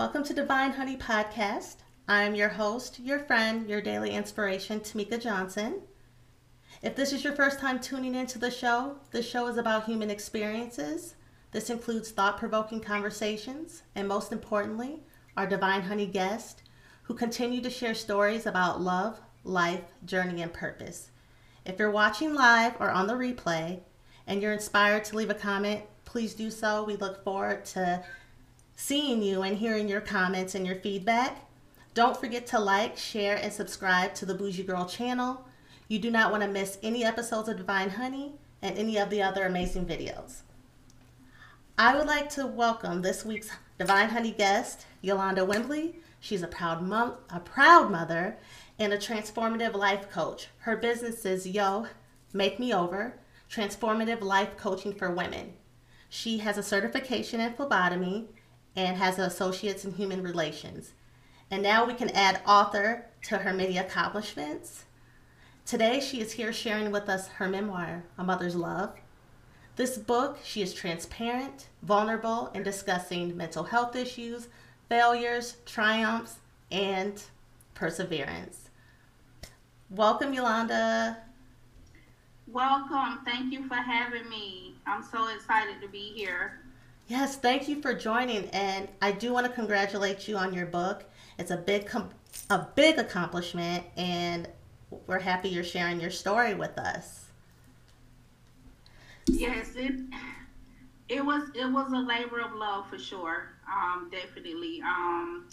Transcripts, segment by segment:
Welcome to Divine Honey Podcast. I'm your host, your friend, your daily inspiration, Tamika Johnson. If this is your first time tuning into the show, the show is about human experiences. This includes thought provoking conversations, and most importantly, our Divine Honey guests who continue to share stories about love, life, journey, and purpose. If you're watching live or on the replay and you're inspired to leave a comment, please do so. We look forward to seeing you and hearing your comments and your feedback. Don't forget to like, share, and subscribe to the Bougie Girl channel. You do not want to miss any episodes of Divine Honey and any of the other amazing videos. I would like to welcome this week's Divine Honey guest, Yolanda Wimbley. She's a proud mom, a proud mother, and a transformative life coach. Her business is Yo, Make Me Over, Transformative Life Coaching for Women. She has a certification in phlebotomy and has an associate's in human relations. And now we can add author to her many accomplishments. Today, she is here sharing with us her memoir, A Mother's Love. This book, she is transparent, vulnerable, in discussing mental health issues, failures, triumphs, and perseverance. Welcome, Yolanda. Welcome. Thank you for having me. I'm so excited to be here. Yes, thank you for joining, and I do want to congratulate you on your book. It's a big, com- a big accomplishment, and we're happy you're sharing your story with us. Yes, it it was it was a labor of love for sure. Um, definitely. Um,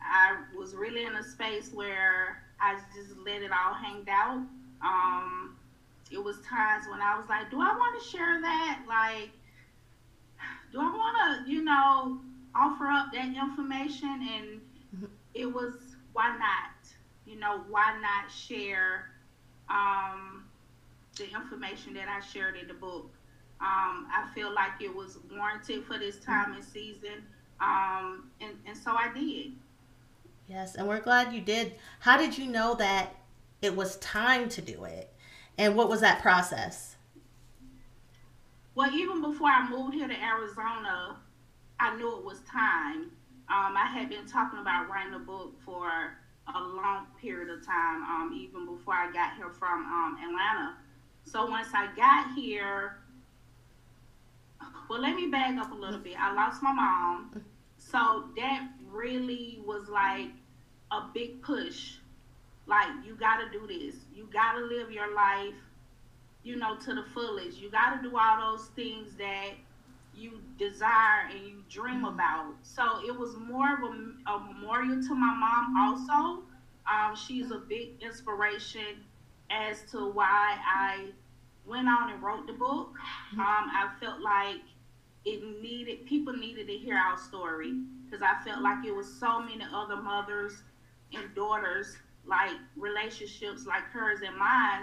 I was really in a space where I just let it all hang out. Um, it was times when I was like, do I want to share that? Like, do I want to, you know, offer up that information? And it was, why not? You know, why not share um, the information that I shared in the book? Um, I feel like it was warranted for this time and season. Um, and, and so I did. Yes, and we're glad you did. How did you know that it was time to do it? And what was that process? Well, even before I moved here to Arizona, I knew it was time. Um, I had been talking about writing a book for a long period of time, um, even before I got here from um, Atlanta. So once I got here, well, let me back up a little bit. I lost my mom. So that really was like a big push. Like, you got to do this. You got to live your life, you know, to the fullest. You got to do all those things that you desire and you dream mm-hmm. about. So it was more of a, a memorial to my mom, also. Um, she's a big inspiration as to why I went on and wrote the book. Mm-hmm. Um, I felt like it needed people needed to hear our story because I felt like it was so many other mothers and daughters like relationships like hers and mine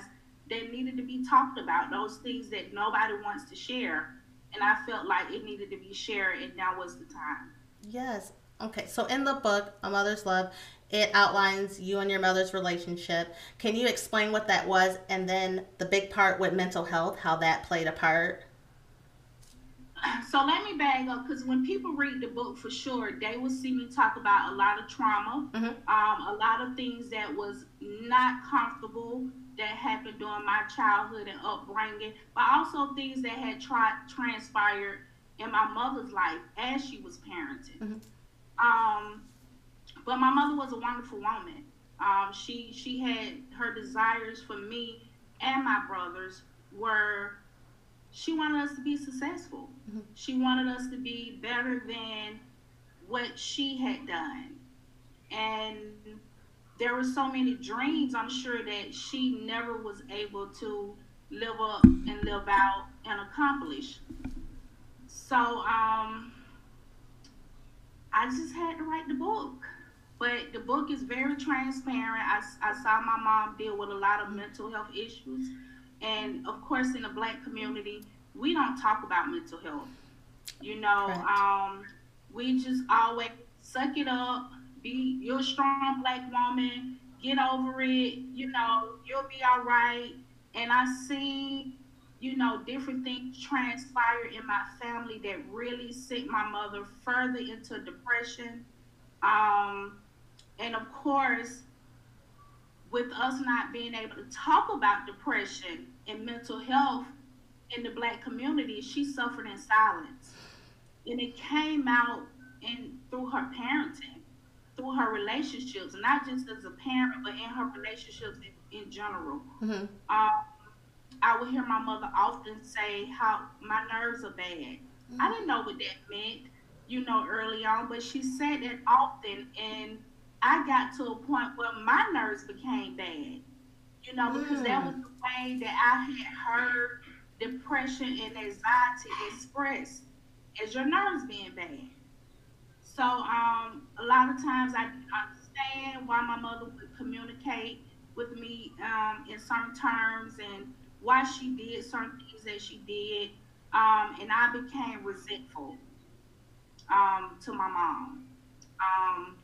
that needed to be talked about those things that nobody wants to share and I felt like it needed to be shared and now was the time. Yes. Okay. So in the book, A Mother's Love, it outlines you and your mother's relationship. Can you explain what that was and then the big part with mental health, how that played a part? so let me bag up because when people read the book for sure they will see me talk about a lot of trauma mm-hmm. um, a lot of things that was not comfortable that happened during my childhood and upbringing but also things that had tried transpired in my mother's life as she was parenting mm-hmm. um, but my mother was a wonderful woman um, she she had her desires for me and my brothers were she wanted us to be successful. Mm-hmm. She wanted us to be better than what she had done. And there were so many dreams, I'm sure, that she never was able to live up and live out and accomplish. So um, I just had to write the book. But the book is very transparent. I, I saw my mom deal with a lot of mental health issues and of course, in the black community, we don't talk about mental health. You know, um, we just always suck it up. Be you're a strong black woman. Get over it. You know, you'll be all right. And I see, you know, different things transpire in my family that really sent my mother further into depression Um, and of course, with us not being able to talk about depression and mental health in the black community, she suffered in silence. And it came out in through her parenting, through her relationships, not just as a parent, but in her relationships in, in general. Mm-hmm. Um, I would hear my mother often say how my nerves are bad. Mm-hmm. I didn't know what that meant, you know, early on, but she said it often, and I got to a point where my nerves became bad, you know, because mm. that was the way that I had heard depression and anxiety expressed as your nerves being bad. So um, a lot of times I didn't understand why my mother would communicate with me um, in certain terms and why she did certain things that she did. Um, and I became resentful um, to my mom. Um,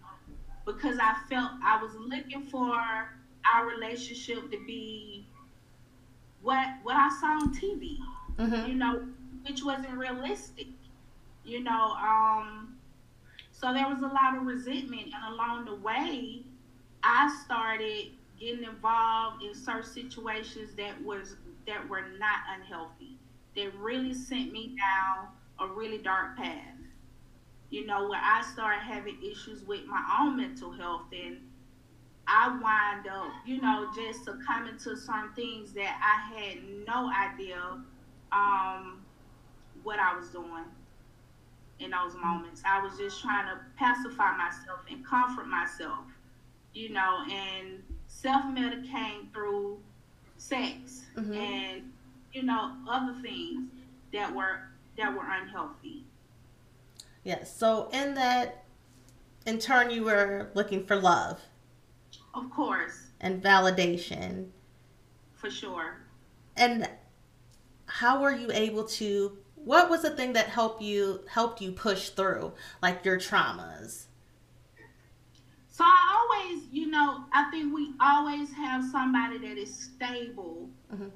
because I felt I was looking for our relationship to be what what I saw on TV, mm-hmm. you know, which wasn't realistic, you know. Um, so there was a lot of resentment, and along the way, I started getting involved in certain situations that was that were not unhealthy, that really sent me down a really dark path. You know, where I started having issues with my own mental health and I wind up, you know, just succumbing to some things that I had no idea um, what I was doing in those moments. I was just trying to pacify myself and comfort myself, you know, and self medicate through sex mm-hmm. and, you know, other things that were that were unhealthy. Yes. So in that, in turn, you were looking for love. Of course. And validation. For sure. And how were you able to? What was the thing that helped you helped you push through, like your traumas? So I always, you know, I think we always have somebody that is stable mm-hmm.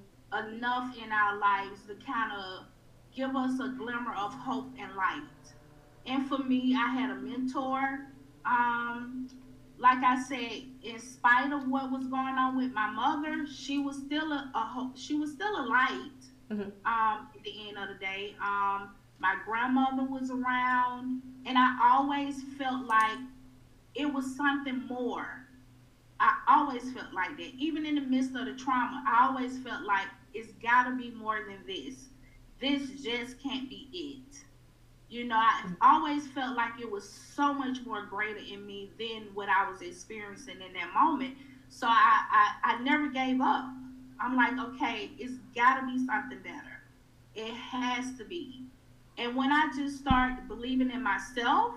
enough in our lives to kind of give us a glimmer of hope and light. And for me, I had a mentor. Um, like I said, in spite of what was going on with my mother, she was still a, a she was still a light. Mm-hmm. Um, at the end of the day, um, my grandmother was around, and I always felt like it was something more. I always felt like that, even in the midst of the trauma. I always felt like it's got to be more than this. This just can't be it. You know, I always felt like it was so much more greater in me than what I was experiencing in that moment. So I, I, I never gave up. I'm like, okay, it's got to be something better. It has to be. And when I just start believing in myself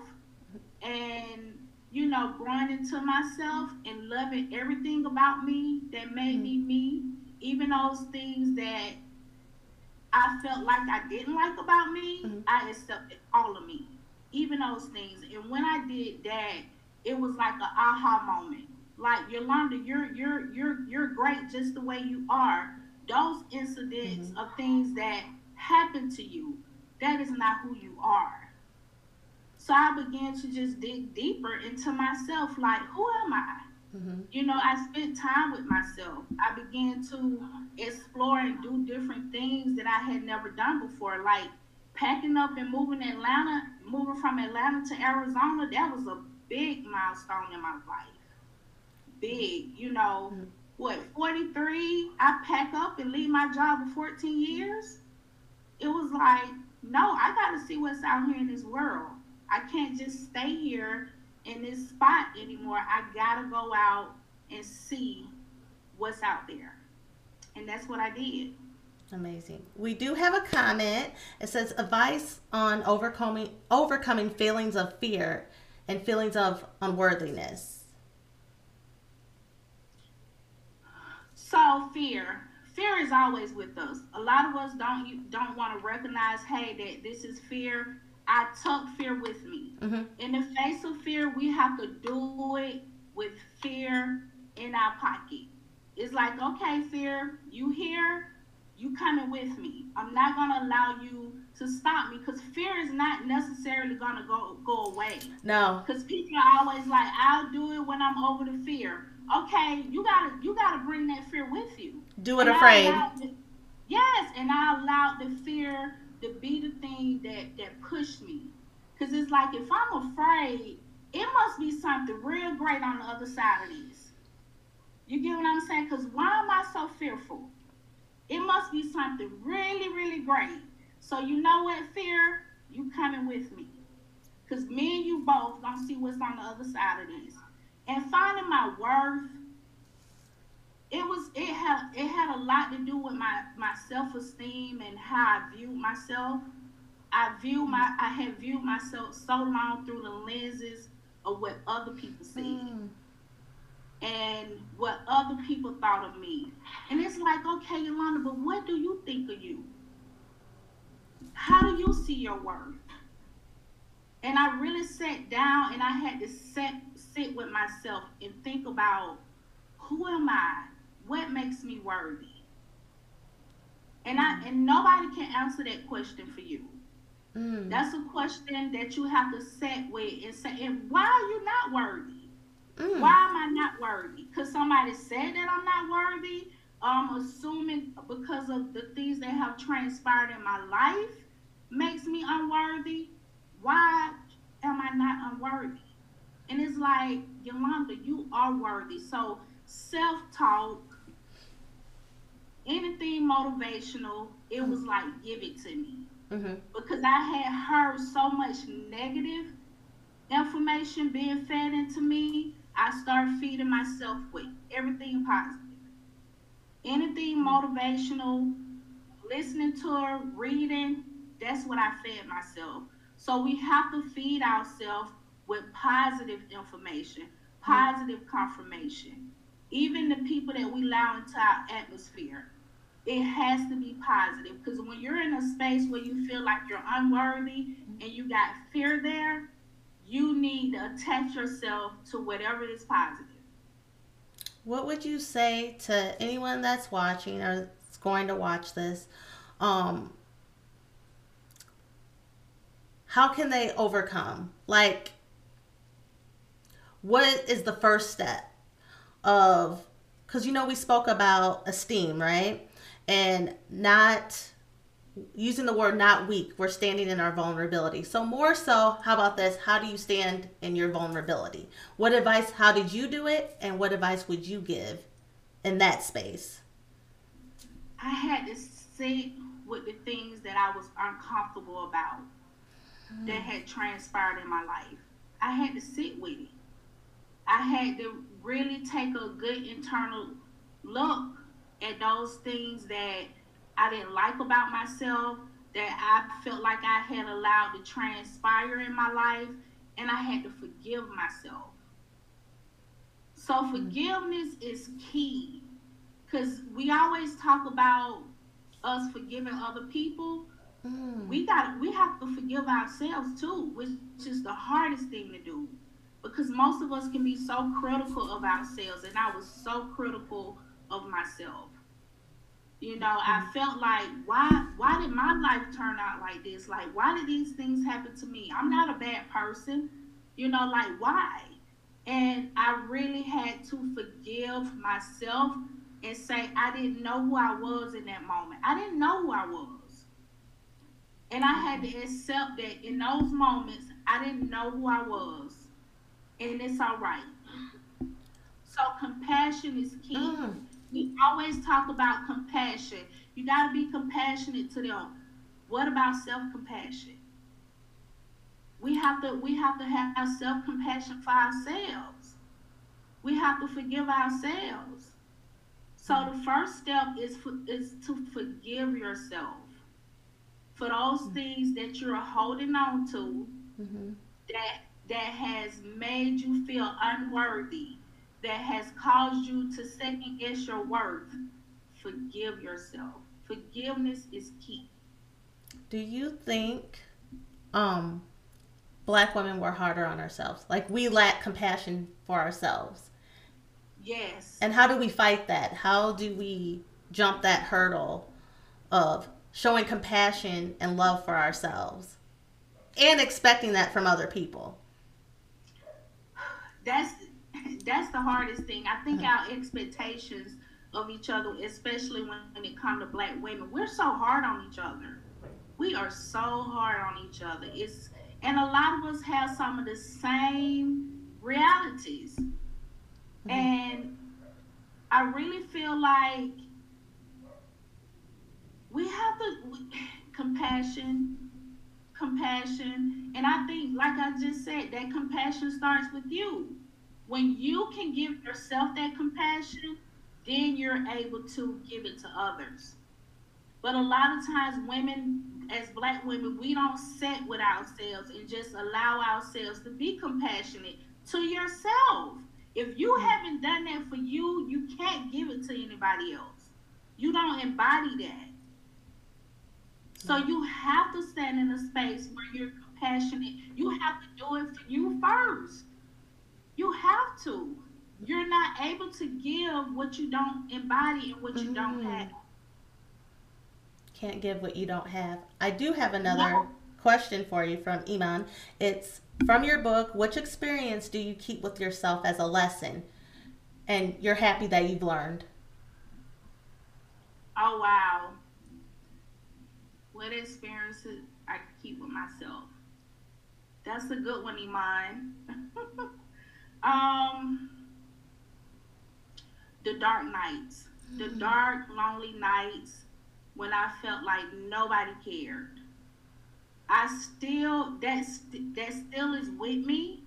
and, you know, growing into myself and loving everything about me that made me me, even those things that I felt like I didn't like about me, mm-hmm. I accepted all of me, even those things. And when I did that, it was like an aha moment. Like Yolanda, you're you're you're you're great just the way you are. Those incidents mm-hmm. of things that happen to you, that is not who you are. So I began to just dig deeper into myself. Like, who am I? Mm-hmm. You know, I spent time with myself. I began to explore and do different things that I had never done before, like packing up and moving Atlanta, moving from Atlanta to Arizona. That was a big milestone in my life. Big, you know, mm-hmm. what 43? I pack up and leave my job for 14 years. It was like, no, I got to see what's out here in this world. I can't just stay here in this spot anymore. I gotta go out and see what's out there. And that's what I did. Amazing. We do have a comment. It says advice on overcoming overcoming feelings of fear and feelings of unworthiness. So fear. Fear is always with us. A lot of us don't you don't want to recognize, hey, that this is fear I took fear with me. Mm-hmm. In the face of fear, we have to do it with fear in our pocket. It's like, okay, fear, you here? you coming with me. I'm not gonna allow you to stop me because fear is not necessarily gonna go go away. No. Because people are always like, I'll do it when I'm over the fear. Okay, you gotta you gotta bring that fear with you. Do it and afraid. The, yes, and I allowed the fear to be the thing that that pushed me. Cause it's like if I'm afraid, it must be something real great on the other side of this. You get what I'm saying? Cause why am I so fearful? It must be something really, really great. So you know what, fear? You coming with me. Because me and you both gonna see what's on the other side of this. And finding my worth, it was it had it had a lot to do with my, my self-esteem and how I viewed myself. I view my I had viewed myself so long through the lenses of what other people see. Mm and what other people thought of me. And it's like, okay, Yolanda, but what do you think of you? How do you see your worth? And I really sat down and I had to sit sit with myself and think about who am I? What makes me worthy? And I and nobody can answer that question for you. Mm. That's a question that you have to sit with and say, and why are you not worthy? Mm. Why am I not worthy? Because somebody said that I'm not worthy. Um, assuming because of the things that have transpired in my life makes me unworthy. Why am I not unworthy? And it's like, Yolanda, you are worthy. So self talk, anything motivational, it was like, give it to me. Mm-hmm. Because I had heard so much negative information being fed into me I start feeding myself with everything positive. Anything motivational, listening to her, reading, that's what I fed myself. So we have to feed ourselves with positive information, positive confirmation. Even the people that we allow into our atmosphere, it has to be positive. Because when you're in a space where you feel like you're unworthy and you got fear there, you need to attach yourself to whatever is positive. What would you say to anyone that's watching or is going to watch this? Um, how can they overcome? Like, what is the first step of, because you know, we spoke about esteem, right? And not using the word not weak, we're standing in our vulnerability. So, more so, how about this? How do you stand in your vulnerability? What advice, how did you do it? And what advice would you give in that space? I had to sit with the things that I was uncomfortable about. That had transpired in my life. I had to sit with it. I had to really take a good internal look at those things that I didn't like about myself, that I felt like I had allowed to transpire in my life, and I had to forgive myself. So mm. forgiveness is key because we always talk about us forgiving other people. Mm. We got we have to forgive ourselves too, which is the hardest thing to do because most of us can be so critical of ourselves, and I was so critical of myself. You know, I mm-hmm. felt like why why did my life turn out like this? Like why did these things happen to me? I'm not a bad person. You know, like why? And I really had to forgive myself and say I didn't know who I was in that moment. I didn't know who I was. And I had to accept that in those moments I didn't know who I was. And it's all right. So compassion is key. Mm we always talk about compassion. You got to be compassionate to them. What about self-compassion? We have to we have to have self-compassion for ourselves. We have to forgive ourselves. So the first step is for, is to forgive yourself for those mm-hmm. things that you're holding on to mm-hmm. that that has made you feel unworthy that has caused you to second guess your worth, forgive yourself. Forgiveness is key. Do you think um black women were harder on ourselves? Like we lack compassion for ourselves? Yes. And how do we fight that? How do we jump that hurdle of showing compassion and love for ourselves and expecting that from other people? That's that's the hardest thing. I think mm-hmm. our expectations of each other, especially when, when it comes to black women, we're so hard on each other. We are so hard on each other. It's and a lot of us have some of the same realities. Mm-hmm. And I really feel like we have to we, compassion, compassion, and I think, like I just said, that compassion starts with you. When you can give yourself that compassion, then you're able to give it to others. But a lot of times, women, as black women, we don't sit with ourselves and just allow ourselves to be compassionate to yourself. If you mm-hmm. haven't done that for you, you can't give it to anybody else. You don't embody that. So mm-hmm. you have to stand in a space where you're compassionate. You have to do it for you first. You have to. You're not able to give what you don't embody and what you mm-hmm. don't have. Can't give what you don't have. I do have another no. question for you from Iman. It's from your book, which experience do you keep with yourself as a lesson and you're happy that you've learned? Oh, wow. What experiences I keep with myself? That's a good one, Iman. um, the dark nights, the mm. dark, lonely nights when I felt like nobody cared I still that's that still is with me.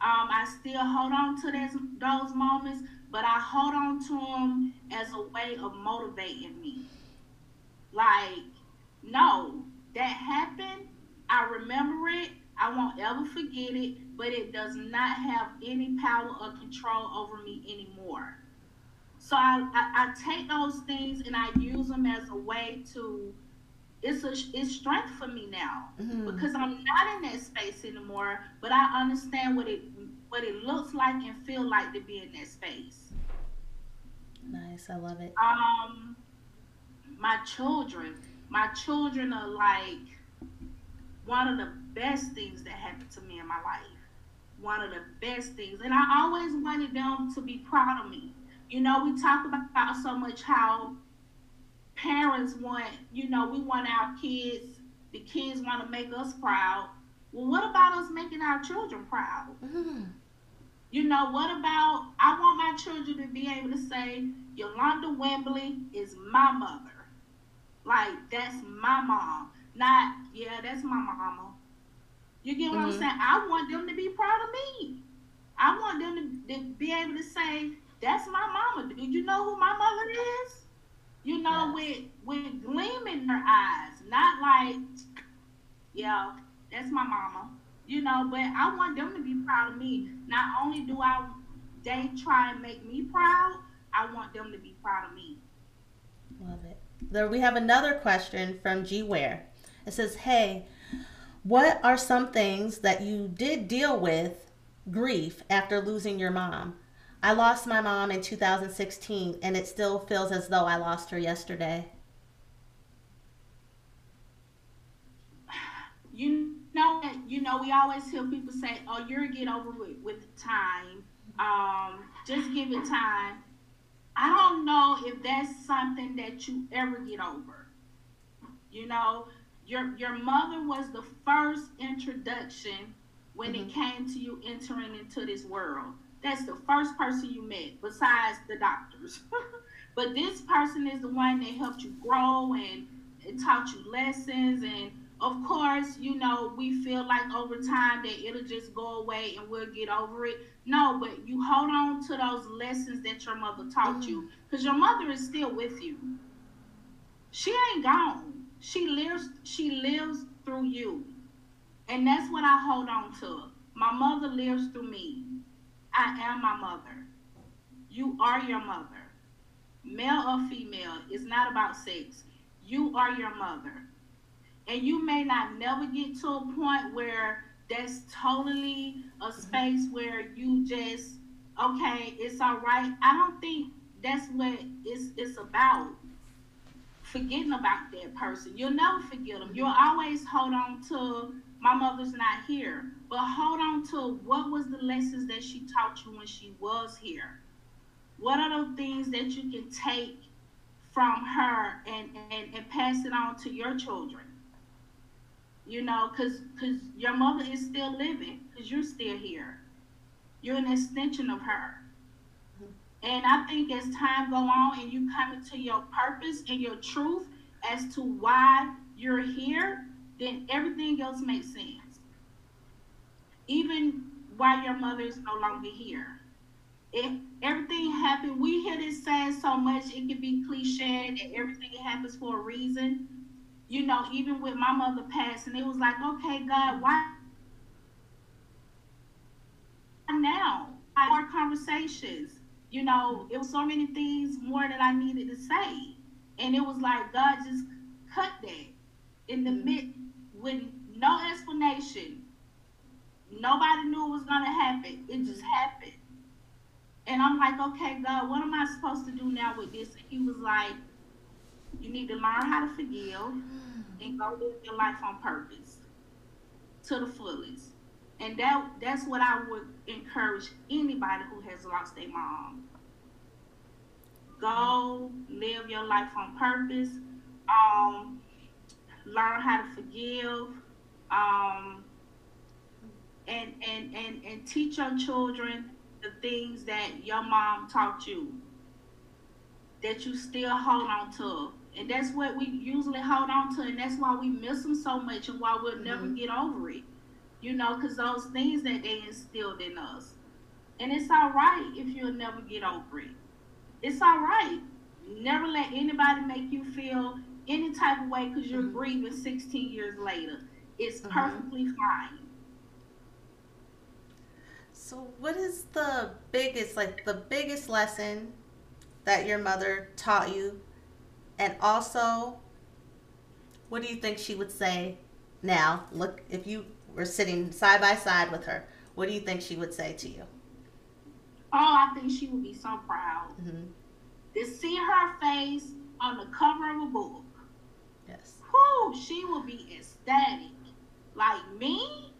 Um, I still hold on to those those moments, but I hold on to them as a way of motivating me. Like, no, that happened. I remember it. I won't ever forget it, but it does not have any power or control over me anymore. So I, I, I take those things and I use them as a way to it's a it's strength for me now mm-hmm. because I'm not in that space anymore. But I understand what it what it looks like and feel like to be in that space. Nice, I love it. Um, my children, my children are like one of the best things that happened to me in my life. One of the best things, and I always wanted them to be proud of me. You know, we talk about so much how parents want, you know, we want our kids, the kids want to make us proud. Well, what about us making our children proud? Mm-hmm. You know, what about, I want my children to be able to say, Yolanda Wimbley is my mother. Like, that's my mom. Not, yeah, that's my mama. You get what mm-hmm. I'm saying? I want them to be proud of me. I want them to, to be able to say, that's my mama. Do you know who my mother is? you know, with with gleam in her eyes, not like, yeah, that's my mama, you know. But I want them to be proud of me. Not only do I, they try and make me proud, I want them to be proud of me. Love it. There we have another question from G Ware. It says, "Hey, what are some things that you did deal with grief after losing your mom? I lost my mom in 2016, and it still feels as though I lost her yesterday. You know you know we always hear people say, "Oh, you'll get over it with time. Um, just give it time." I don't know if that's something that you ever get over. You know, your your mother was the first introduction when mm-hmm. it came to you entering into this world that's the first person you met besides the doctors. but this person is the one that helped you grow and, and taught you lessons and of course, you know, we feel like over time that it'll just go away and we'll get over it. No, but you hold on to those lessons that your mother taught mm-hmm. you because your mother is still with you. She ain't gone. She lives she lives through you. And that's what I hold on to. My mother lives through me. I am my mother. You are your mother. Male or female, it's not about sex. You are your mother. And you may not never get to a point where that's totally a mm-hmm. space where you just, okay, it's all right. I don't think that's what it's, it's about. forgetting about that person. You'll never forget them. You'll always hold on to my mother's not here, but hold on to what was the lessons that she taught you when she was here. What are the things that you can take from her and, and, and pass it on to your children? You know, because cause your mother is still living, because you're still here. You're an extension of her. Mm-hmm. And I think as time go on and you come into your purpose and your truth as to why you're here, then everything else makes sense. Even why your mother is no longer here. If everything happened, we hear this saying so much, it can be cliche that everything happens for a reason. You know, even with my mother passing, it was like, okay, God, why now? Our conversations you know, it was so many things more that I needed to say. And it was like God just cut that in the mid with no explanation. Nobody knew it was gonna happen. It just happened. And I'm like, okay, God, what am I supposed to do now with this? And he was like, you need to learn how to forgive and go live your life on purpose to the fullest. And that that's what I would encourage anybody who has lost their mom. Go live your life on purpose. Um, learn how to forgive. Um, and, and, and, and teach your children the things that your mom taught you that you still hold on to. And that's what we usually hold on to, and that's why we miss them so much and why we'll mm-hmm. never get over it you know, because those things that they instilled in us. And it's all right if you'll never get over it. It's all right. Never let anybody make you feel any type of way because you're mm-hmm. grieving 16 years later. It's mm-hmm. perfectly fine. So, what is the biggest, like the biggest lesson that your mother taught you? And also, what do you think she would say now? Look, if you were sitting side by side with her, what do you think she would say to you? Oh, I think she would be so proud mm-hmm. to see her face on the cover of a book. Yes. Whoo, she would be ecstatic. Like me,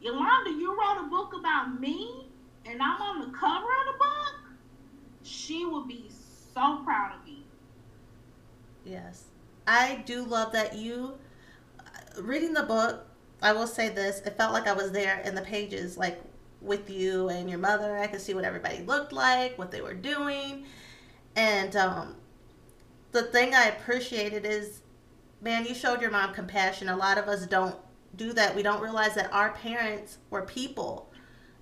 Yolanda, you wrote a book about me, and I'm on the cover of the book. She would be so proud of me. Yes, I do love that you uh, reading the book I will say this: it felt like I was there in the pages, like with you and your mother. I could see what everybody looked like, what they were doing, and um, the thing I appreciated is, man, you showed your mom compassion. A lot of us don't do that. We don't realize that our parents were people.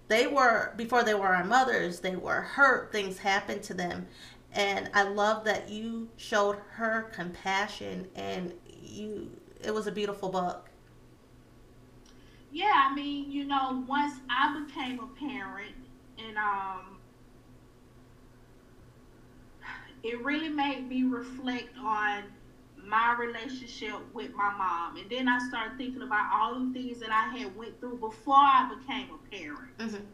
They were before they were our mothers. They were hurt. Things happened to them, and I love that you showed her compassion, and you. It was a beautiful book yeah, I mean, you know, once I became a parent and um it really made me reflect on my relationship with my mom. And then I started thinking about all the things that I had went through before I became a parent. Mm-hmm.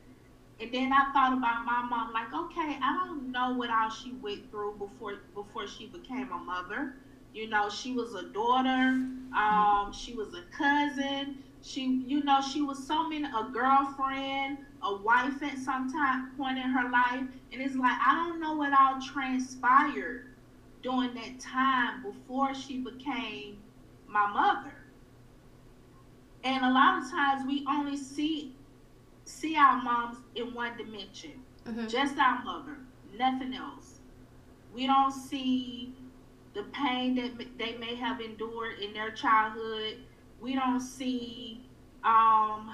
And then I thought about my mom, like, okay, I don't know what all she went through before before she became a mother. You know, she was a daughter, um, she was a cousin, she, you know, she was so many a girlfriend, a wife at some time point in her life, and it's like I don't know what all transpired during that time before she became my mother. And a lot of times we only see see our moms in one dimension, mm-hmm. just our mother, nothing else. We don't see the pain that they may have endured in their childhood we don't see, um,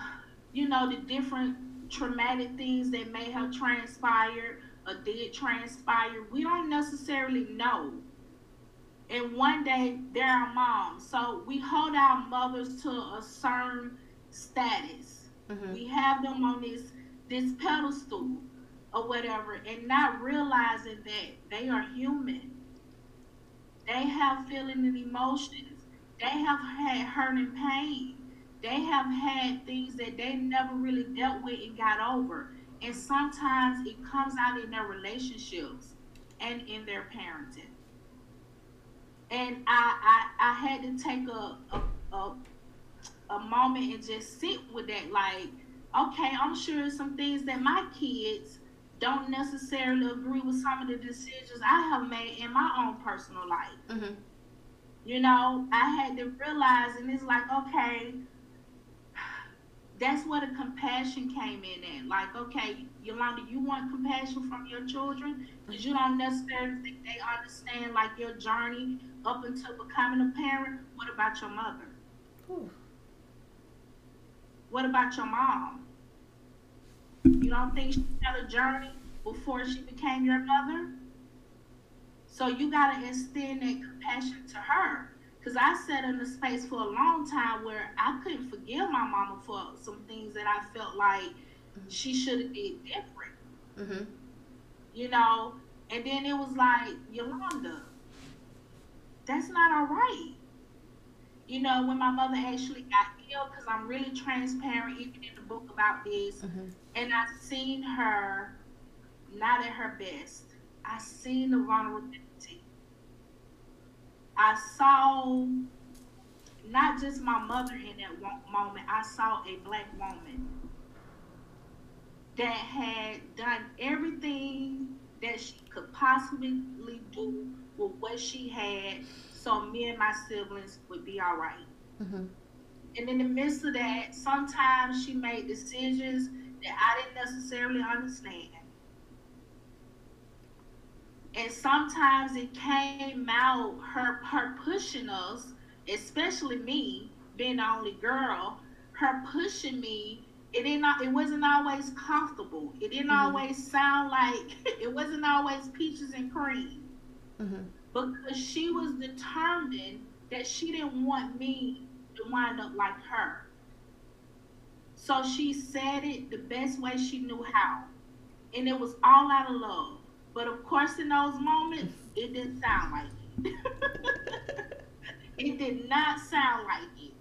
you know, the different traumatic things that may have transpired or did transpire. We don't necessarily know. And one day they're our moms. So we hold our mothers to a certain status. Mm-hmm. We have them on this this pedestal or whatever and not realizing that they are human. They have feelings and emotions they have had hurt and pain. They have had things that they never really dealt with and got over. And sometimes it comes out in their relationships and in their parenting. and I I, I had to take a, a a a moment and just sit with that. Like, okay, I'm sure some things that my kids don't necessarily agree with some of the decisions I have made in my own personal life. Mm-hmm. You know, I had to realize, and it's like, okay, that's where the compassion came in at. Like, okay, Yolanda, you want compassion from your children because you don't necessarily think they understand like your journey up until becoming a parent. What about your mother? Ooh. What about your mom? You don't think she had a journey before she became your mother? So you got to extend that compassion to her. Because I sat in a space for a long time where I couldn't forgive my mama for some things that I felt like mm-hmm. she should have did different. Mm-hmm. You know, and then it was like, Yolanda, that's not all right. You know, when my mother actually got ill, because I'm really transparent even in the book about this, mm-hmm. and I've seen her not at her best. I seen the vulnerability. I saw not just my mother in that moment, I saw a black woman that had done everything that she could possibly do with what she had so me and my siblings would be all right. mm-hmm. And in the midst of that, sometimes she made decisions that I didn't necessarily understand. And sometimes it came out her her pushing us, especially me, being the only girl, her pushing me. It didn't it wasn't always comfortable. It didn't mm-hmm. always sound like it wasn't always peaches and cream. Mm-hmm. Because she was determined that she didn't want me to wind up like her. So she said it the best way she knew how. And it was all out of love. But of course, in those moments, it didn't sound like it. it did not sound like it.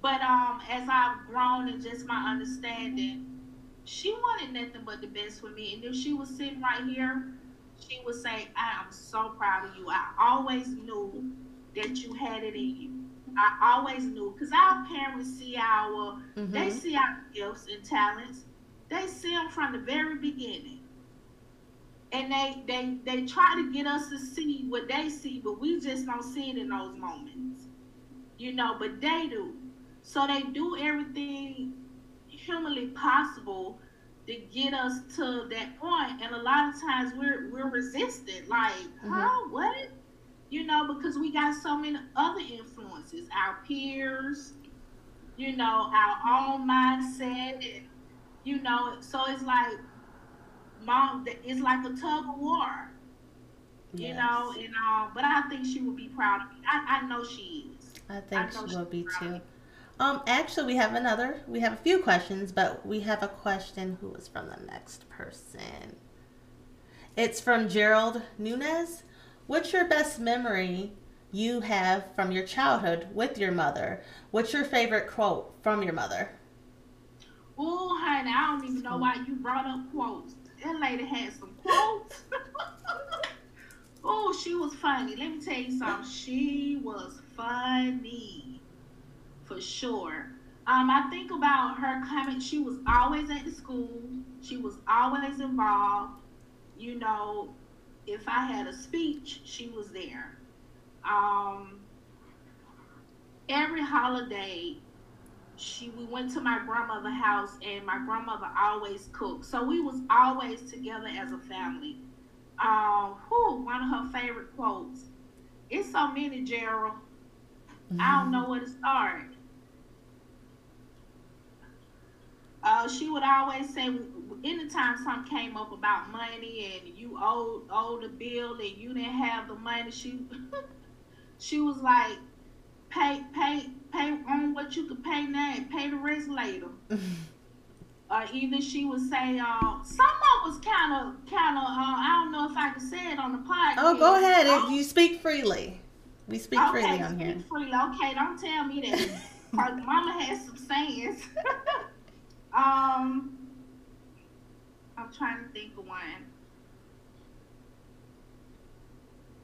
But um, as I've grown and just my understanding, she wanted nothing but the best for me. And if she was sitting right here, she would say, I am so proud of you. I always knew that you had it in you. I always knew because our parents see our, mm-hmm. they see our gifts and talents. They see them from the very beginning and they they they try to get us to see what they see, but we just don't see it in those moments, you know. But they do, so they do everything humanly possible to get us to that point, and a lot of times we're we're resistant, like, mm-hmm. huh, what? You know, because we got so many other influences, our peers, you know, our own mindset, and you know, so it's like mom it's like a tug of war. You yes. know, and um, but I think she will be proud of me. I, I know she is. I think I she will be too. Um, actually, we have another. We have a few questions, but we have a question. Who is from the next person? It's from Gerald Nunez. What's your best memory you have from your childhood with your mother? What's your favorite quote from your mother? Oh, honey, I don't even know why you brought up quotes. That lady had some quotes. oh, she was funny. Let me tell you something. She was funny for sure. Um, I think about her coming. She was always at the school. She was always involved. You know, if I had a speech, she was there. Um, every holiday, she we went to my grandmother's house and my grandmother always cooked. So we was always together as a family. Um, whew, one of her favorite quotes. It's so many, Gerald. Mm-hmm. I don't know where to start. Uh, she would always say, anytime something came up about money and you owed owed a bill and you didn't have the money, she she was like, pay pay pay on what you could pay now and pay the rest later. or either she would say, uh, someone was kind of, kind of, uh, I don't know if I can say it on the podcast. Oh, go ahead. Oh. You speak freely. We speak okay, freely on here. freely. Okay, don't tell me that. Cause Mama has some sayings. um, I'm trying to think of one.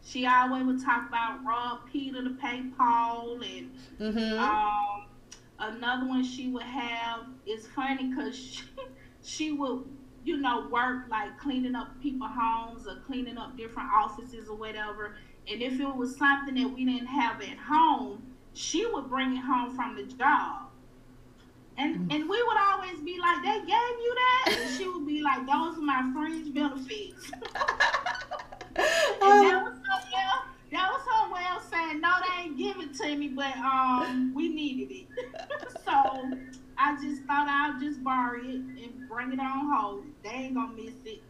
She always would talk about rob Peter to pay Paul, and mm-hmm. um, another one she would have is funny because she, she would you know, work like cleaning up people's homes or cleaning up different offices or whatever. And if it was something that we didn't have at home, she would bring it home from the job. And mm-hmm. and we would always be like, they gave you that? And she would be like, those are my fringe benefits. and that was her well, that was her way of saying, no, they ain't give it to me, but um, we needed it. so I just thought I'd just borrow it and bring it on home. They ain't gonna miss it.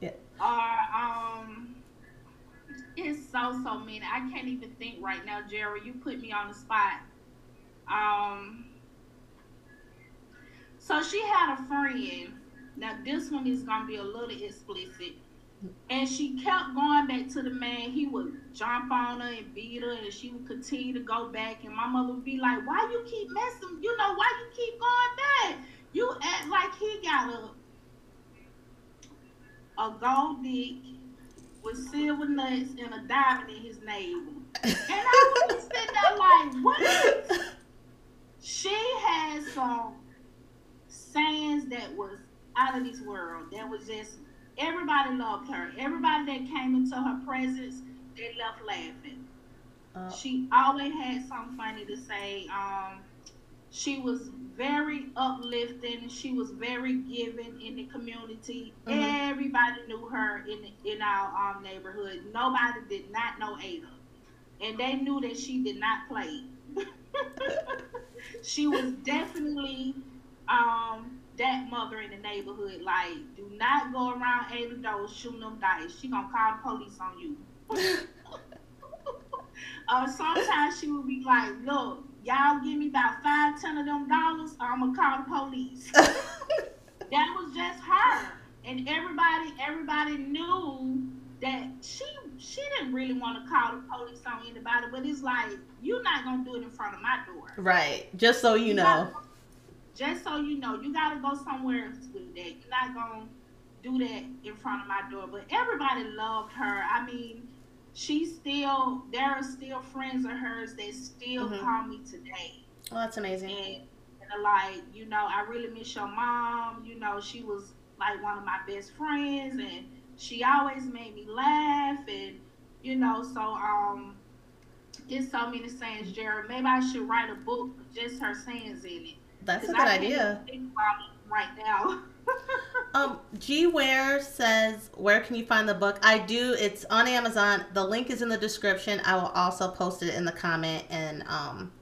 Yeah. Or um, it's so so many. I can't even think right now, Jerry. You put me on the spot. Um. So she had a friend. Now this one is gonna be a little explicit. And she kept going back to the man. He would jump on her and beat her, and she would continue to go back. And my mother would be like, "Why you keep messing? You know why you keep going back? You act like he got a a gold dick with silver nuts and a diamond in his navel." And I would be sitting there like, "What?" She had some sayings that was out of this world. That was just Everybody loved her. Everybody that came into her presence, they left laughing. Uh, she always had something funny to say. Um, she was very uplifting. She was very giving in the community. Mm-hmm. Everybody knew her in in our um, neighborhood. Nobody did not know Ada, and they knew that she did not play. she was definitely um, that mother in the neighborhood. Like, do not go around Ada Doe shooting them dice. She gonna call the police on you. uh, sometimes she would be like, look, y'all give me about five, ten of them dollars, I'm gonna call the police. that was just her. And everybody, everybody knew that she she didn't really want to call the police on anybody, but it's like you're not gonna do it in front of my door. Right. Just so you, you know just so you know, you gotta go somewhere else with that. You're not gonna do that in front of my door. But everybody loved her. I mean, she's still there are still friends of hers that still mm-hmm. call me today. Oh, that's amazing. And, and like, you know, I really miss your mom. You know, she was like one of my best friends and she always made me laugh and you know, so um it's so many sayings, Jared. Maybe I should write a book just her sayings in it. That's a good idea. right now. um, G Ware says, "Where can you find the book?" I do. It's on Amazon. The link is in the description. I will also post it in the comment, and um,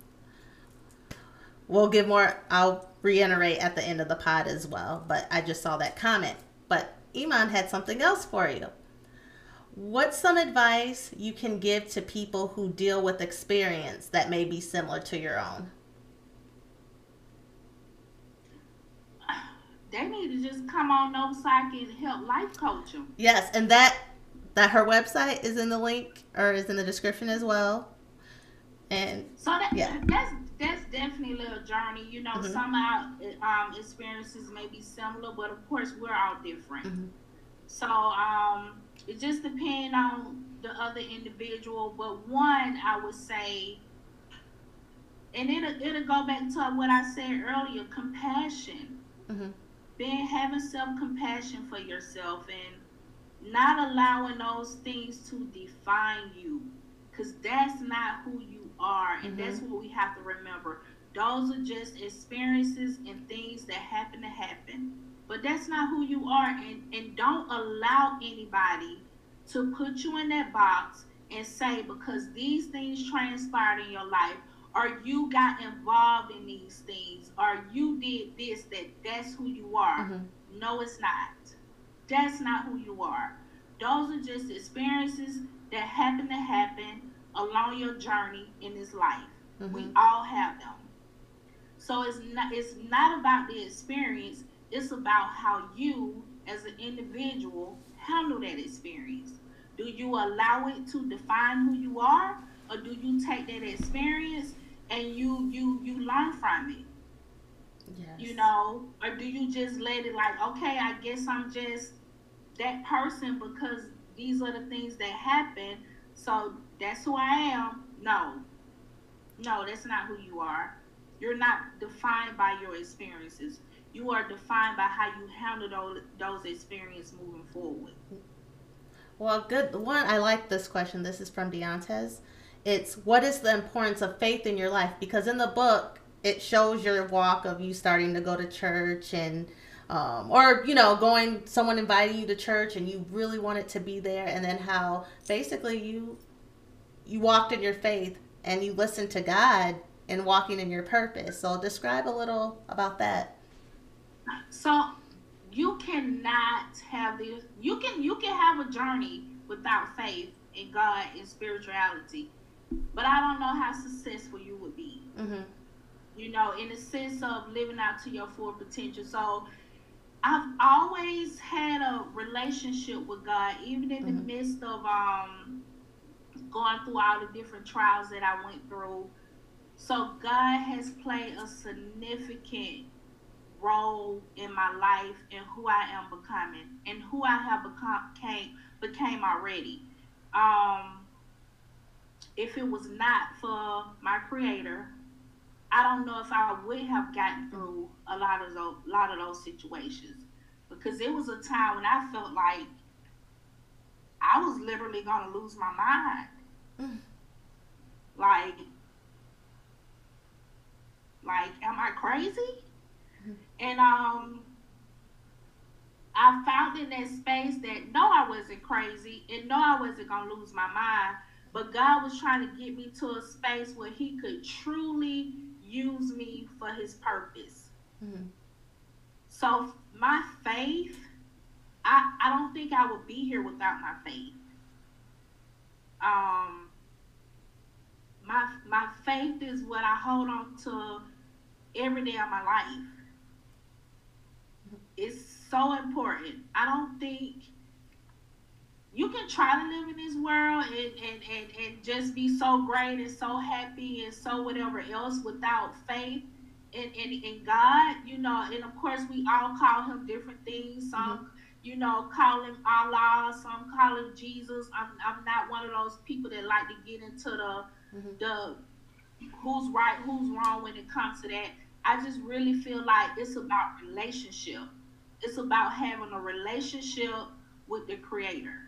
we'll give more. I'll reiterate at the end of the pod as well. But I just saw that comment. But Iman had something else for you. What's some advice you can give to people who deal with experience that may be similar to your own? They need to just come on over so I can help life coach them. Yes, and that that her website is in the link or is in the description as well. And so that, yeah. that's that's definitely a journey. You know, mm-hmm. some our um, experiences may be similar, but of course we're all different. Mm-hmm. So um, it just depends on the other individual. But one, I would say, and it'll it'll go back to what I said earlier: compassion. Mm-hmm being having self compassion for yourself and not allowing those things to define you because that's not who you are and mm-hmm. that's what we have to remember those are just experiences and things that happen to happen but that's not who you are and, and don't allow anybody to put you in that box and say because these things transpired in your life or you got involved in these things? Or you did this that that's who you are? Mm-hmm. no it's not. That's not who you are. Those are just experiences that happen to happen along your journey in this life. Mm-hmm. we all have them. So it's not it's not about the experience. It's about how you as an individual handle that experience. Do you allow it to define who you are or do you take that experience and you you you learn from it. Yes. You know, or do you just let it like, okay, I guess I'm just that person because these are the things that happen. So that's who I am. No, no, that's not who you are. You're not defined by your experiences. You are defined by how you handle those, those experiences moving forward. Well, good. One, I like this question. This is from Deontez. It's what is the importance of faith in your life? Because in the book, it shows your walk of you starting to go to church and um, or you know going someone inviting you to church and you really wanted to be there and then how basically you you walked in your faith and you listened to god and walking in your purpose. So describe a little about that. So you cannot have this you can you can have a journey without faith in god and spirituality but i don't know how successful you would be mm-hmm. you know in the sense of living out to your full potential so I've always had a relationship with God, even in mm-hmm. the midst of um, going through all the different trials that I went through. So God has played a significant role in my life and who I am becoming and who I have become came, became already. Um, if it was not for my creator, I don't know if I would have gotten through a lot of those, lot of those situations because it was a time when I felt like I was literally gonna lose my mind. Mm. Like, like, am I crazy? Mm. And um, I found in that space that no, I wasn't crazy, and no, I wasn't gonna lose my mind. But God was trying to get me to a space where He could truly use me for his purpose. Mm-hmm. So my faith, I, I don't think I would be here without my faith. Um, my my faith is what I hold on to every day of my life. It's so important. I don't think you can try to live in this world and, and, and, and just be so great and so happy and so whatever else without faith in, in, in God, you know, and of course we all call him different things. Some, mm-hmm. you know, call him Allah, some call him Jesus. I'm, I'm not one of those people that like to get into the mm-hmm. the who's right, who's wrong when it comes to that. I just really feel like it's about relationship. It's about having a relationship with the creator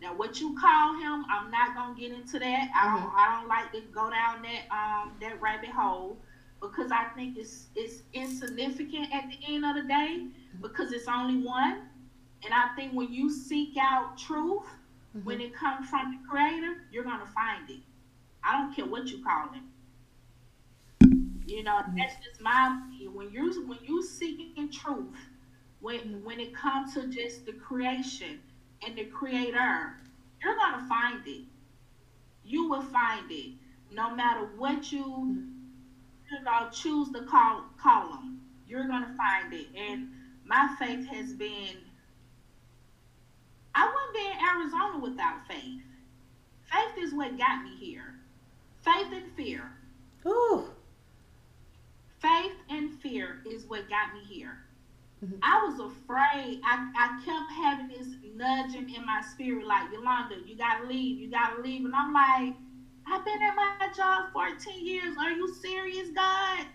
now, what you call him, I'm not gonna get into that. I don't, mm-hmm. I don't like to go down that um that rabbit hole because I think it's it's insignificant at the end of the day because it's only one. And I think when you seek out truth, mm-hmm. when it comes from the Creator, you're gonna find it. I don't care what you call him. You know, mm-hmm. that's just my opinion. When you're when you seeking truth, when when it comes to just the creation and the creator, you're going to find it. You will find it no matter what you you know choose to call call them. You're going to find it. And my faith has been I wouldn't be in Arizona without faith. Faith is what got me here. Faith and fear. Ooh. Faith and fear is what got me here. Mm-hmm. I was afraid. I, I kept having this nudging in my spirit, like, Yolanda, you gotta leave, you gotta leave. And I'm like, I've been at my job 14 years. Are you serious, God?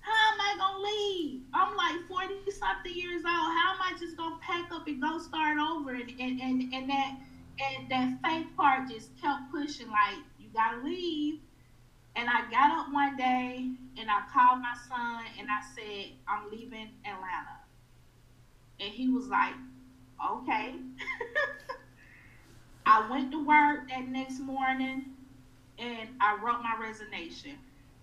How am I gonna leave? I'm like 40 something years old. How am I just gonna pack up and go start over? And and, and, and that and that faith part just kept pushing, like, you gotta leave. And I got up one day and I called my son and I said, I'm leaving Atlanta. And he was like, okay. I went to work that next morning and I wrote my resignation.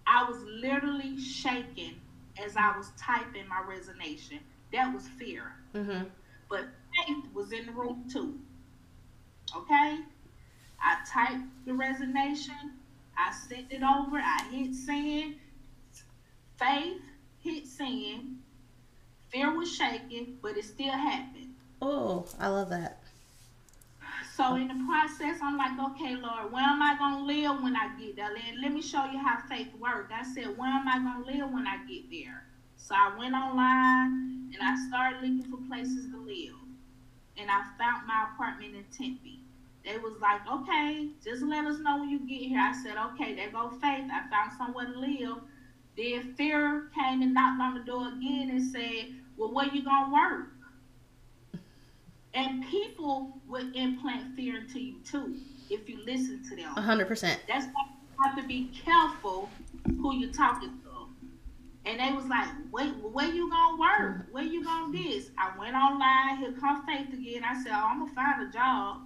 I was literally shaking as I was typing my resignation. That was fear. Mm-hmm. But faith was in the room too. Okay? I typed the resignation. I sent it over. I hit send. Faith hit send. Fear was shaking, but it still happened. Oh, I love that. So in the process, I'm like, okay, Lord, where am I gonna live when I get there? Let, let me show you how faith works. I said, where am I gonna live when I get there? So I went online and I started looking for places to live. And I found my apartment in Tempe. They was like, okay, just let us know when you get here. I said, okay, there go faith. I found somewhere to live. Then fear came and knocked on the door again and said, well, where you gonna work? And people will implant fear into you too if you listen to them. hundred percent. That's why you have to be careful who you're talking to. And they was like, wait, where you gonna work? Where you gonna this? I went online, here come Faith again. I said, oh, I'm gonna find a job.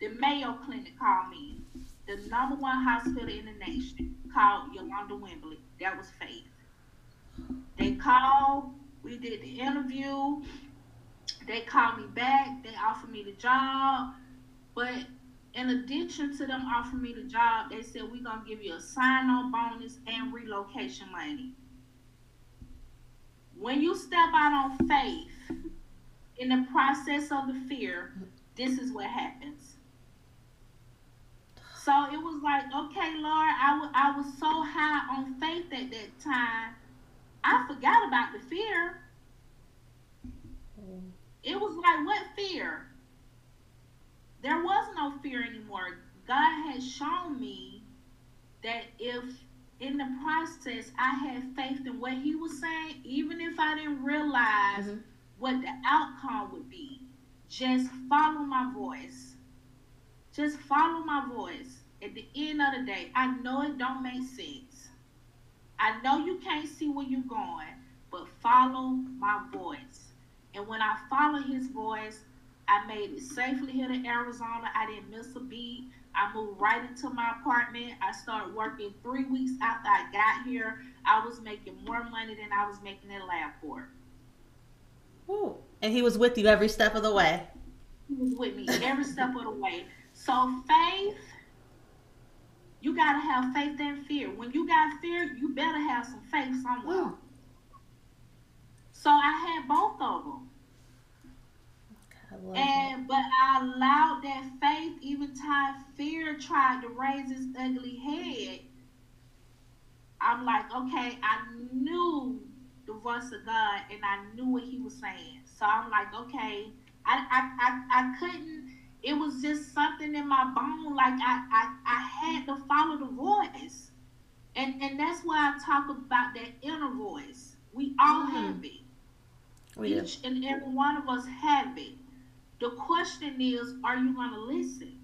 The Mayo Clinic called me. The number one hospital in the nation called Yolanda Wimbley. That was Faith. They called, we did the interview. They called me back. They offered me the job. But in addition to them offering me the job, they said we're gonna give you a sign-on bonus and relocation money. When you step out on faith in the process of the fear, this is what happens. So it was like, okay, Lord, I, w- I was so high on faith at that time, I forgot about the fear. It was like, what fear? There was no fear anymore. God had shown me that if in the process I had faith in what He was saying, even if I didn't realize mm-hmm. what the outcome would be, just follow my voice. Just follow my voice. At the end of the day, I know it don't make sense. I know you can't see where you're going, but follow my voice. And when I follow his voice, I made it safely here to Arizona. I didn't miss a beat. I moved right into my apartment. I started working three weeks after I got here. I was making more money than I was making at LabCorp. Ooh. And he was with you every step of the way. He was with me every step of the way. So faith, you gotta have faith and fear. When you got fear, you better have some faith somewhere. So I had both of them. and that. but I allowed that faith, even time fear tried to raise its ugly head. I'm like, okay, I knew the voice of God and I knew what he was saying. So I'm like, okay, I I, I, I couldn't it was just something in my bone, like I, I, I had to follow the voice. And and that's why I talk about that inner voice. We all mm-hmm. have it. We Each and every one of us have it. The question is, are you going to listen?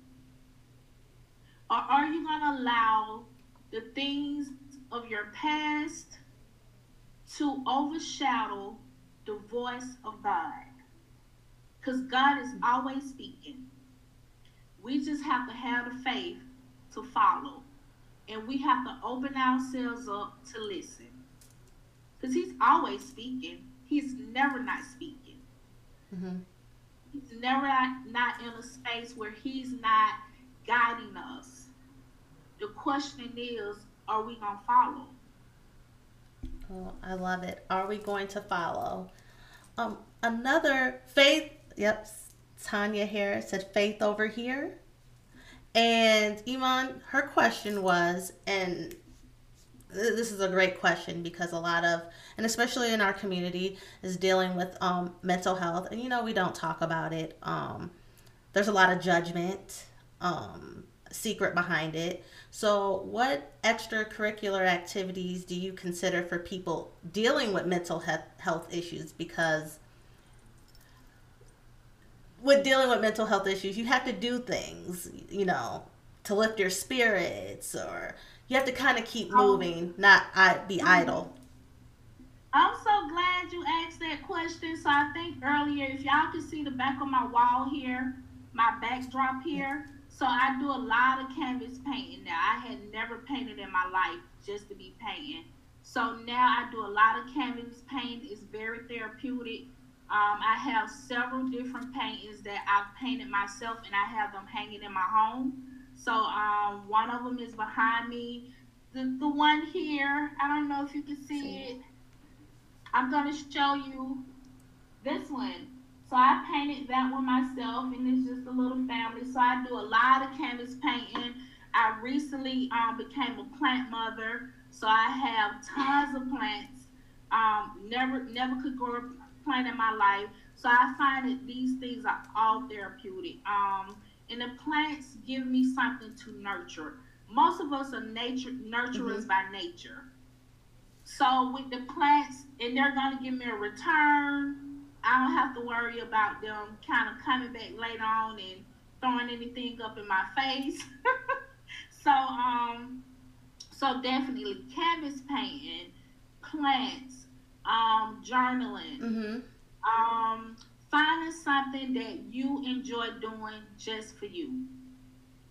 Or are you going to allow the things of your past to overshadow the voice of God? Because God is always speaking. We just have to have the faith to follow. And we have to open ourselves up to listen. Because He's always speaking. He's never not speaking. Mm-hmm. He's never not, in a space where he's not guiding us. The question is, are we going to follow? Oh, I love it. Are we going to follow? Um, another faith, yep, Tanya Harris said faith over here. And Iman, her question was, and this is a great question because a lot of and especially in our community is dealing with um, mental health. And you know we don't talk about it. Um, there's a lot of judgment um, secret behind it. So what extracurricular activities do you consider for people dealing with mental health issues? Because with dealing with mental health issues you have to do things you know to lift your spirits or you have to kind of keep oh. moving, not I, be mm-hmm. idle. I'm so glad you asked that question. So I think earlier, if y'all can see the back of my wall here, my backdrop here. So I do a lot of canvas painting now. I had never painted in my life just to be painting. So now I do a lot of canvas painting. It's very therapeutic. Um, I have several different paintings that I've painted myself and I have them hanging in my home. So um, one of them is behind me. The, the one here, I don't know if you can see, it. I'm going to show you this one. So I painted that one myself, and it's just a little family. So I do a lot of canvas painting. I recently um, became a plant mother, so I have tons of plants. Um, never, never could grow a plant in my life. So I find that these things are all therapeutic. Um, and the plants give me something to nurture. Most of us are nature nurturers mm-hmm. by nature. So with the plants, and they're gonna give me a return. I don't have to worry about them kind of coming back later on and throwing anything up in my face. so um, so definitely canvas painting, plants, um, journaling, mm-hmm. um, finding something that you enjoy doing just for you,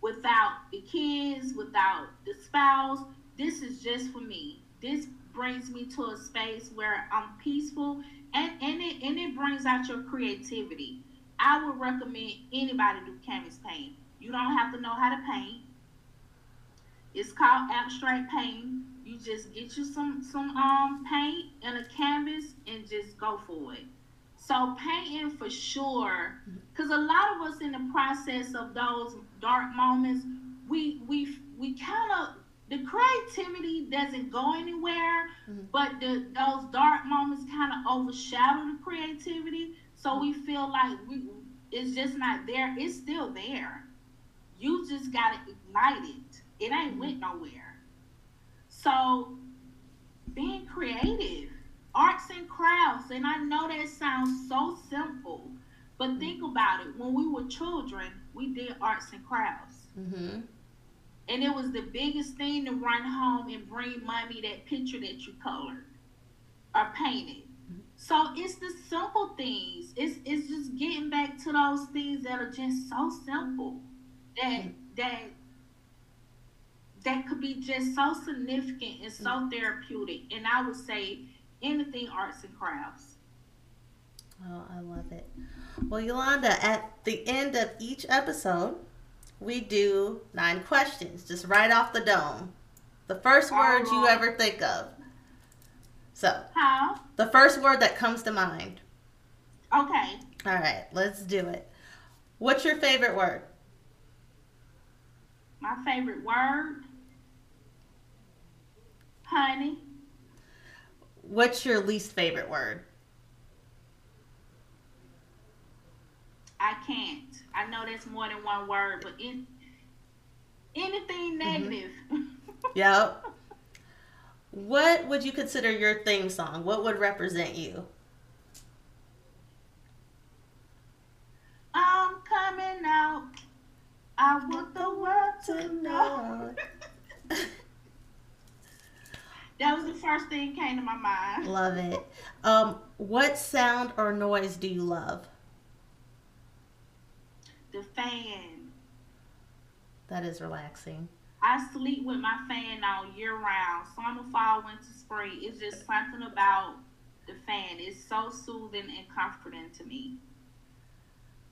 without the kids, without the spouse. This is just for me. This brings me to a space where I'm peaceful and, and it and it brings out your creativity. I would recommend anybody do canvas paint. You don't have to know how to paint. It's called abstract painting. Just get you some some um paint and a canvas and just go for it. So painting for sure, because a lot of us in the process of those dark moments, we we we kind of the creativity doesn't go anywhere, mm-hmm. but the those dark moments kind of overshadow the creativity. So we feel like we it's just not there. It's still there. You just gotta ignite it. It ain't mm-hmm. went nowhere. So being creative, arts and crafts, and I know that sounds so simple, but think about it. When we were children, we did arts and crafts. Mm-hmm. And it was the biggest thing to run home and bring mommy that picture that you colored or painted. So it's the simple things. It's it's just getting back to those things that are just so simple that that that could be just so significant and so mm. therapeutic. And I would say anything arts and crafts. Oh, I love it. Well, Yolanda, at the end of each episode, we do nine questions, just right off the dome. The first word you ever think of. So, how? The first word that comes to mind. Okay. All right, let's do it. What's your favorite word? My favorite word? Honey. What's your least favorite word? I can't. I know that's more than one word, but in, anything mm-hmm. negative. Mm-hmm. yep. What would you consider your theme song? What would represent you? I'm coming out. I want the world to know. that was the first thing that came to my mind. Love it. Um, what sound or noise do you love? The fan. That is relaxing. I sleep with my fan on year round, summer, fall, winter, spring. It's just something about the fan. It's so soothing and comforting to me.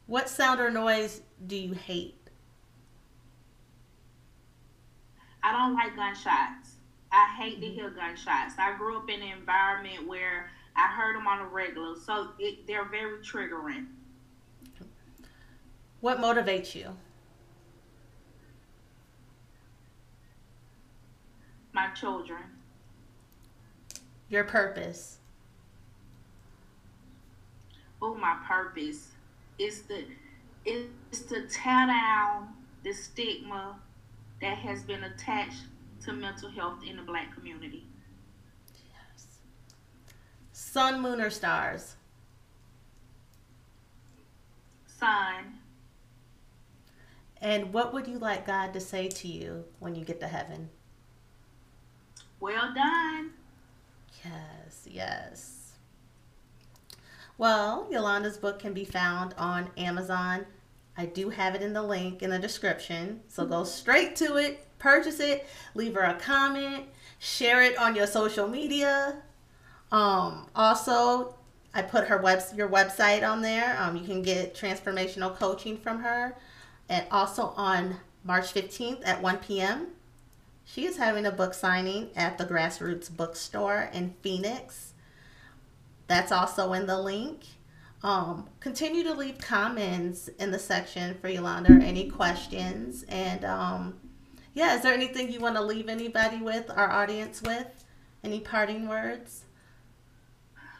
What sound or noise do you hate? I don't like gunshots. I hate to hear gunshots. I grew up in an environment where I heard them on a regular, so it, they're very triggering. What motivates you? My children. Your purpose. Oh, my purpose is the is to tear down the stigma that has been attached to mental health in the black community. Yes. Sun, moon, or stars? Sun. And what would you like God to say to you when you get to heaven? Well done. Yes, yes. Well, Yolanda's book can be found on Amazon. I do have it in the link in the description. So go mm-hmm. straight to it, purchase it, leave her a comment, share it on your social media. Um, also, I put her web your website on there. Um, you can get transformational coaching from her and also on March 15th at 1 p.m. She is having a book signing at the Grass Rootz Bookstore in Phoenix. That's also in the link. Um, continue to leave comments in the section for Yolanda or any questions. And um, yeah, is there anything you want to leave anybody with, our audience with? Any parting words?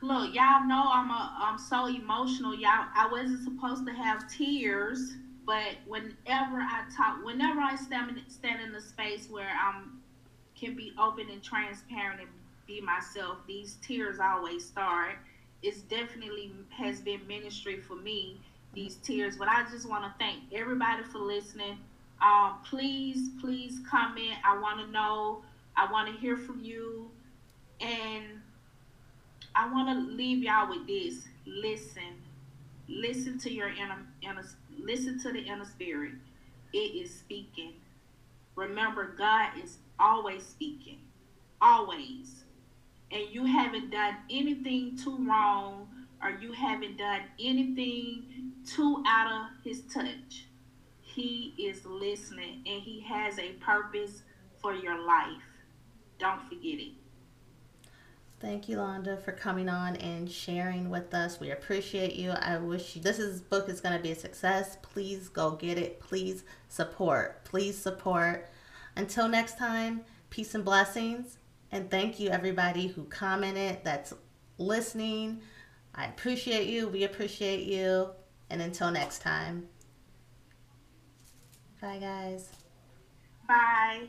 Look, y'all know I'm a I'm so emotional. Y'all I wasn't supposed to have tears But whenever I talk, whenever I stand stand in the space where I'm can be open and transparent and be myself, these tears always start. It's definitely has been ministry for me. These tears, but I just want to thank everybody for listening. Um, please, please comment. I want to know. I want to hear from you, and I want to leave y'all with this. Listen, listen to your inner, inner listen to the inner spirit. It is speaking. Remember, God is always speaking, always. And you haven't done anything too wrong, or you haven't done anything too out of His touch. He is listening, and He has a purpose for your life. Don't forget it. Thank you, Londa, for coming on and sharing with us. We appreciate you. I wish you, this is, book is going to be a success. Please go get it. Please support. Please support. Until next time, peace and blessings. And thank you, everybody who commented, that's listening. I appreciate you. We appreciate you. And until next time. Bye, guys. Bye.